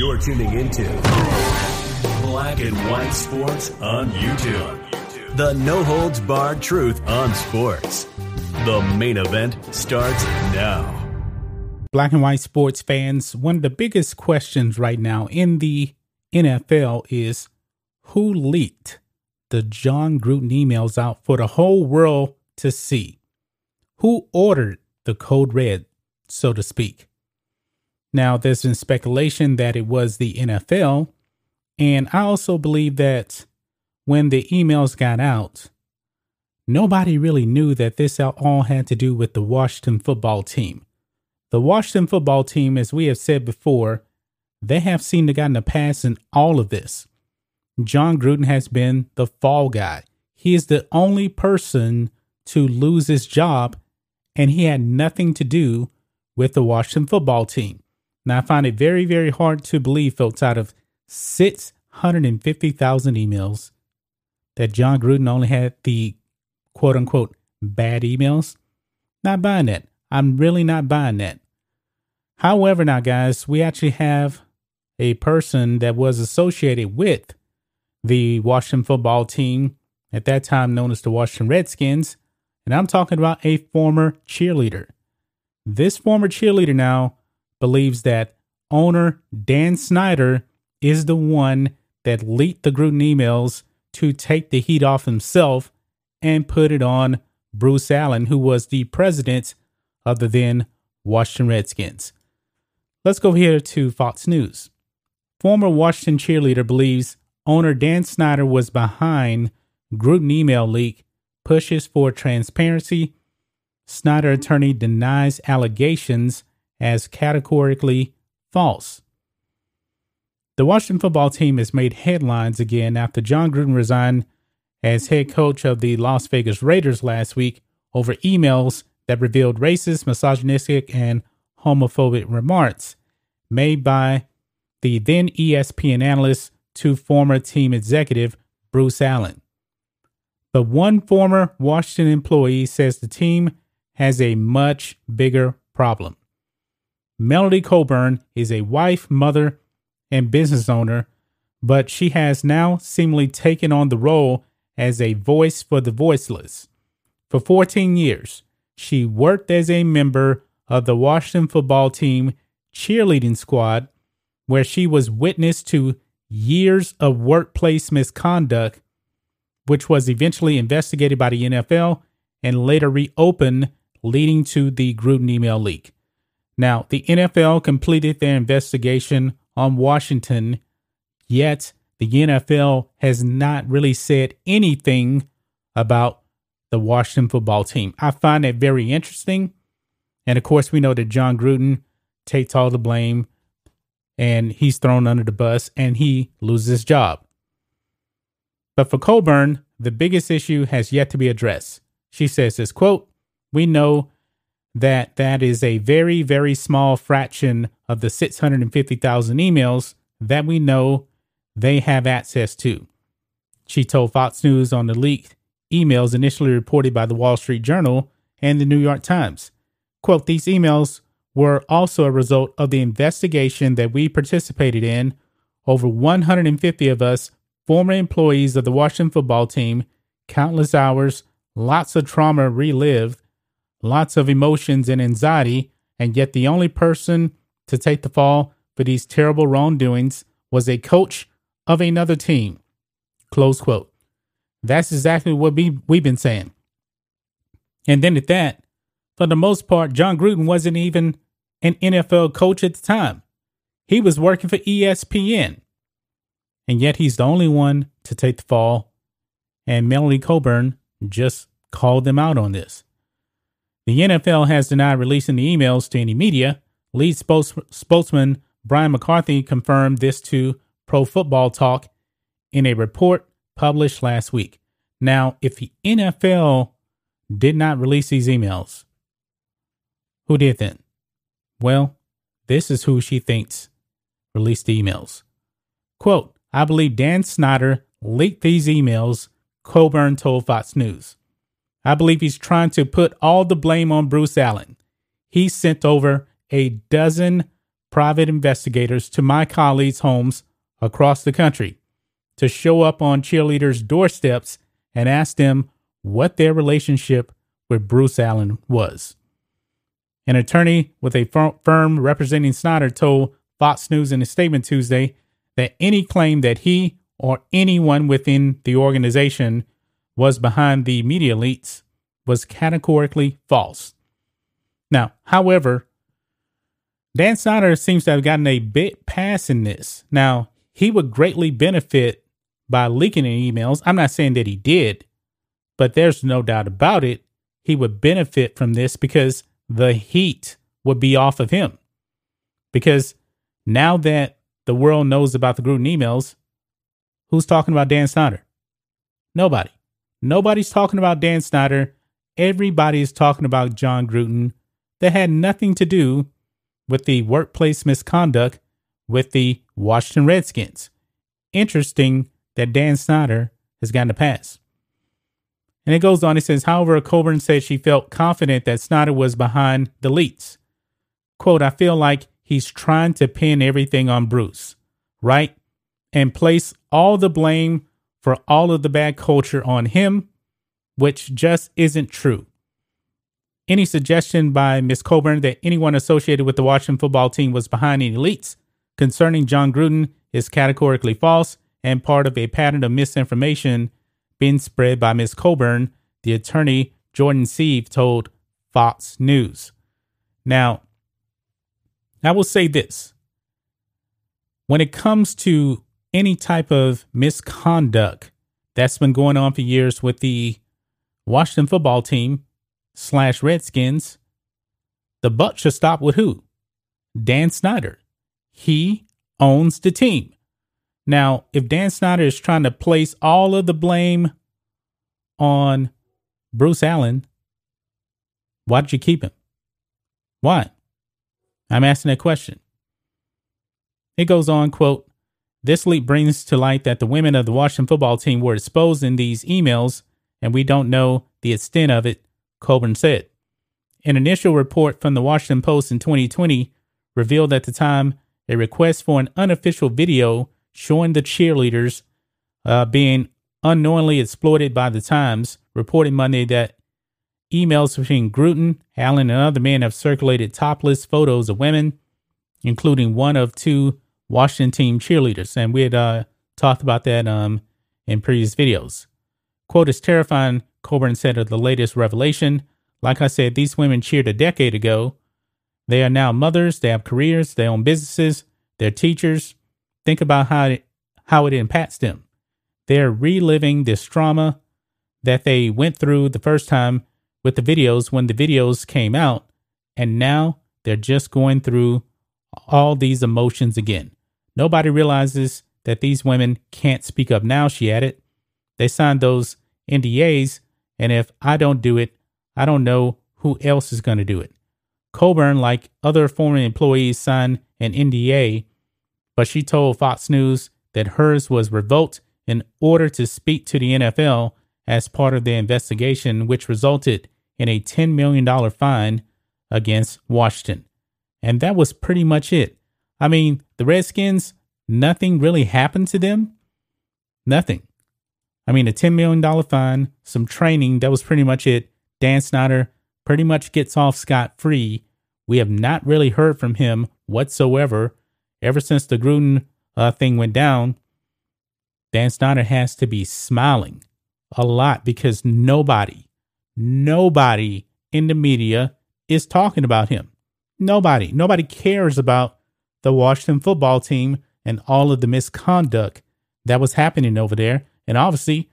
You're tuning into Black and White Sports on YouTube. The no holds barred truth on sports. The main event starts now. Black and white sports fans, one of the biggest questions right now in the NFL is who leaked the Jon Gruden emails out for the whole world to see? Who ordered the code red, so to speak? Now, there's been speculation that it was the NFL. And I also believe that when the emails got out, nobody really knew that this all had to do with the Washington football team. The Washington football team, as we have said before, they have seemed to in the past in all of this. Jon Gruden has been the fall guy. He is the only person to lose his job, and he had nothing to do with the Washington football team. Now, I find it very, very hard to believe, folks, out of 650,000 emails, that Jon Gruden only had the quote unquote bad emails. Not buying that. I'm really not buying that. However, now, guys, we actually have a person that was associated with the Washington football team at that time known as the Washington Redskins. And I'm talking about a former cheerleader. This former cheerleader now believes that owner Dan Snyder is the one that leaked the Gruden emails to take the heat off himself and put it on Bruce Allen, who was the president of the then Washington Redskins. Let's go here to Fox News. Former Washington cheerleader believes owner Dan Snyder was behind Gruden email leak, pushes for transparency. Snyder attorney denies allegations as categorically false. The Washington football team has made headlines again after Jon Gruden resigned as head coach of the Las Vegas Raiders last week over emails that revealed racist, misogynistic, and homophobic remarks made by the then ESPN analyst to former team executive Bruce Allen. But one former Washington employee says the team has a much bigger problem. Melanie Coburn is a wife, mother, and business owner, but she has now seemingly taken on the role as a voice for the voiceless. For 14 years, she worked as a member of the Washington football team cheerleading squad, where she was witness to years of workplace misconduct, which was eventually investigated by the NFL and later reopened, leading to the Gruden email leak. Now, the NFL completed their investigation on Washington, yet the NFL has not really said anything about the Washington football team. I find that very interesting. And of course, we know that Jon Gruden takes all the blame and he's thrown under the bus and he loses his job. But for Coburn, the biggest issue has yet to be addressed. She says this quote, We know that that is a very, very small fraction of the 650,000 emails that we know they have access to. She told Fox News on the leaked emails initially reported by the Wall Street Journal and the New York Times. Quote, these emails were also a result of the investigation that we participated in. Over 150 of us, former employees of the Washington football team, countless hours, lots of trauma relived, lots of emotions and anxiety, and yet the only person to take the fall for these terrible wrongdoings was a coach of another team. Close quote. That's exactly what we, we've been saying. And then at that, for the most part, Jon Gruden wasn't even an NFL coach at the time. He was working for ESPN. And yet he's the only one to take the fall. And Melanie Coburn just called them out on this. The NFL has denied releasing the emails to any media. Lead spokes- spokesman Brian McCarthy confirmed this to Pro Football Talk in a report published last week. Now, if the NFL did not release these emails, who did then? Well, this is who she thinks released the emails. Quote, I believe Dan Snyder leaked these emails, Coburn told Fox News. I believe he's trying to put all the blame on Bruce Allen. He sent over a dozen private investigators to my colleagues' homes across the country to show up on cheerleaders' doorsteps and ask them what their relationship with Bruce Allen was. An attorney with a firm representing Snyder told Fox News in a statement Tuesday that any claim that he or anyone within the organization was behind the media leaks was categorically false. Now, however, Dan Snyder seems to have gotten a bit pass in this. Now, he would greatly benefit by leaking the emails. I'm not saying that he did, but there's no doubt about it. He would benefit from this because the heat would be off of him. Because now that the world knows about the Gruden emails, who's talking about Dan Snyder? Nobody. Nobody's talking about Dan Snyder. Everybody is talking about Jon Gruden. That had nothing to do with the workplace misconduct with the Washington Redskins. Interesting that Dan Snyder has gotten a pass. And it goes on, it says, however, Coburn said she felt confident that Snyder was behind the leaks. Quote, I feel like he's trying to pin everything on Bruce, right? And place all the blame for all of the bad culture on him, which just isn't true. Any suggestion by Ms. Coburn that anyone associated with the Washington football team was behind any leaks concerning Jon Gruden is categorically false and part of a pattern of misinformation being spread by Ms. Coburn, the attorney Jordan Siev told Fox News. Now, I will say this when it comes to any type of misconduct that's been going on for years with the Washington football team slash Redskins, the buck should stop with who? Dan Snyder. He owns the team. Now, if Dan Snyder is trying to place all of the blame on Bruce Allen, why did you keep him? Why? I'm asking that question. It goes on, quote, this leak brings to light that the women of the Washington football team were exposed in these emails, and we don't know the extent of it, Coburn said. An initial report from the Washington Post in 2020 revealed at the time a request for an unofficial video showing the cheerleaders uh, being unknowingly exploited by the Times, reporting Monday that emails between Gruden, Allen, and other men have circulated topless photos of women, including one of two Washington team cheerleaders. And we had uh, talked about that um, in previous videos. Quote is terrifying, Coburn said of the latest revelation. Like I said, these women cheered a decade ago. They are now mothers, they have careers, they own businesses, they're teachers. Think about how it, how it impacts them. They're reliving this trauma that they went through the first time with the videos when the videos came out, and now they're just going through all these emotions again. Nobody realizes that these women can't speak up now, she added. They signed those NDAs, and if I don't do it, I don't know who else is going to do it. Coburn, like other former employees, signed an NDA, but she told Fox News that hers was revoked in order to speak to the NFL as part of the investigation, which resulted in a $10 million fine against Washington. And that was pretty much it. I mean, the Redskins, nothing really happened to them. Nothing. I mean, a $10 million fine, some training, that was pretty much it. Dan Snyder pretty much gets off scot free. We have not really heard from him whatsoever ever since the Gruden uh, thing went down. Dan Snyder has to be smiling a lot because nobody, nobody in the media is talking about him. Nobody, nobody cares about the Washington football team and all of the misconduct that was happening over there. And obviously,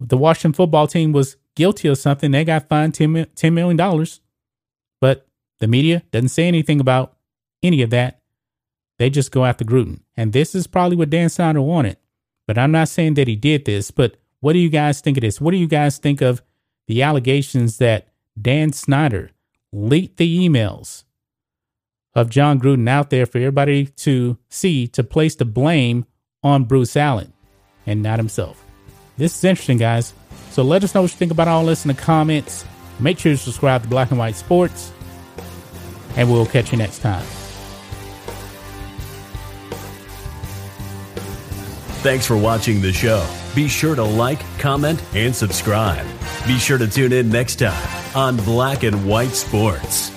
the Washington football team was guilty of something. They got fined $10 million. But the media doesn't say anything about any of that. They just go after Gruden. And this is probably what Dan Snyder wanted. But I'm not saying that he did this. But what do you guys think of this? What do you guys think of the allegations that Dan Snyder leaked the emails of Jon Gruden out there for everybody to see to place the blame on Bruce Allen and not himself. This is interesting, guys. So let us know what you think about all this in the comments. Make sure you subscribe to Black and White Sports, and we'll catch you next time. Thanks for watching the show. Be sure to like, comment, and subscribe. Be sure to tune in next time on Black and White Sports.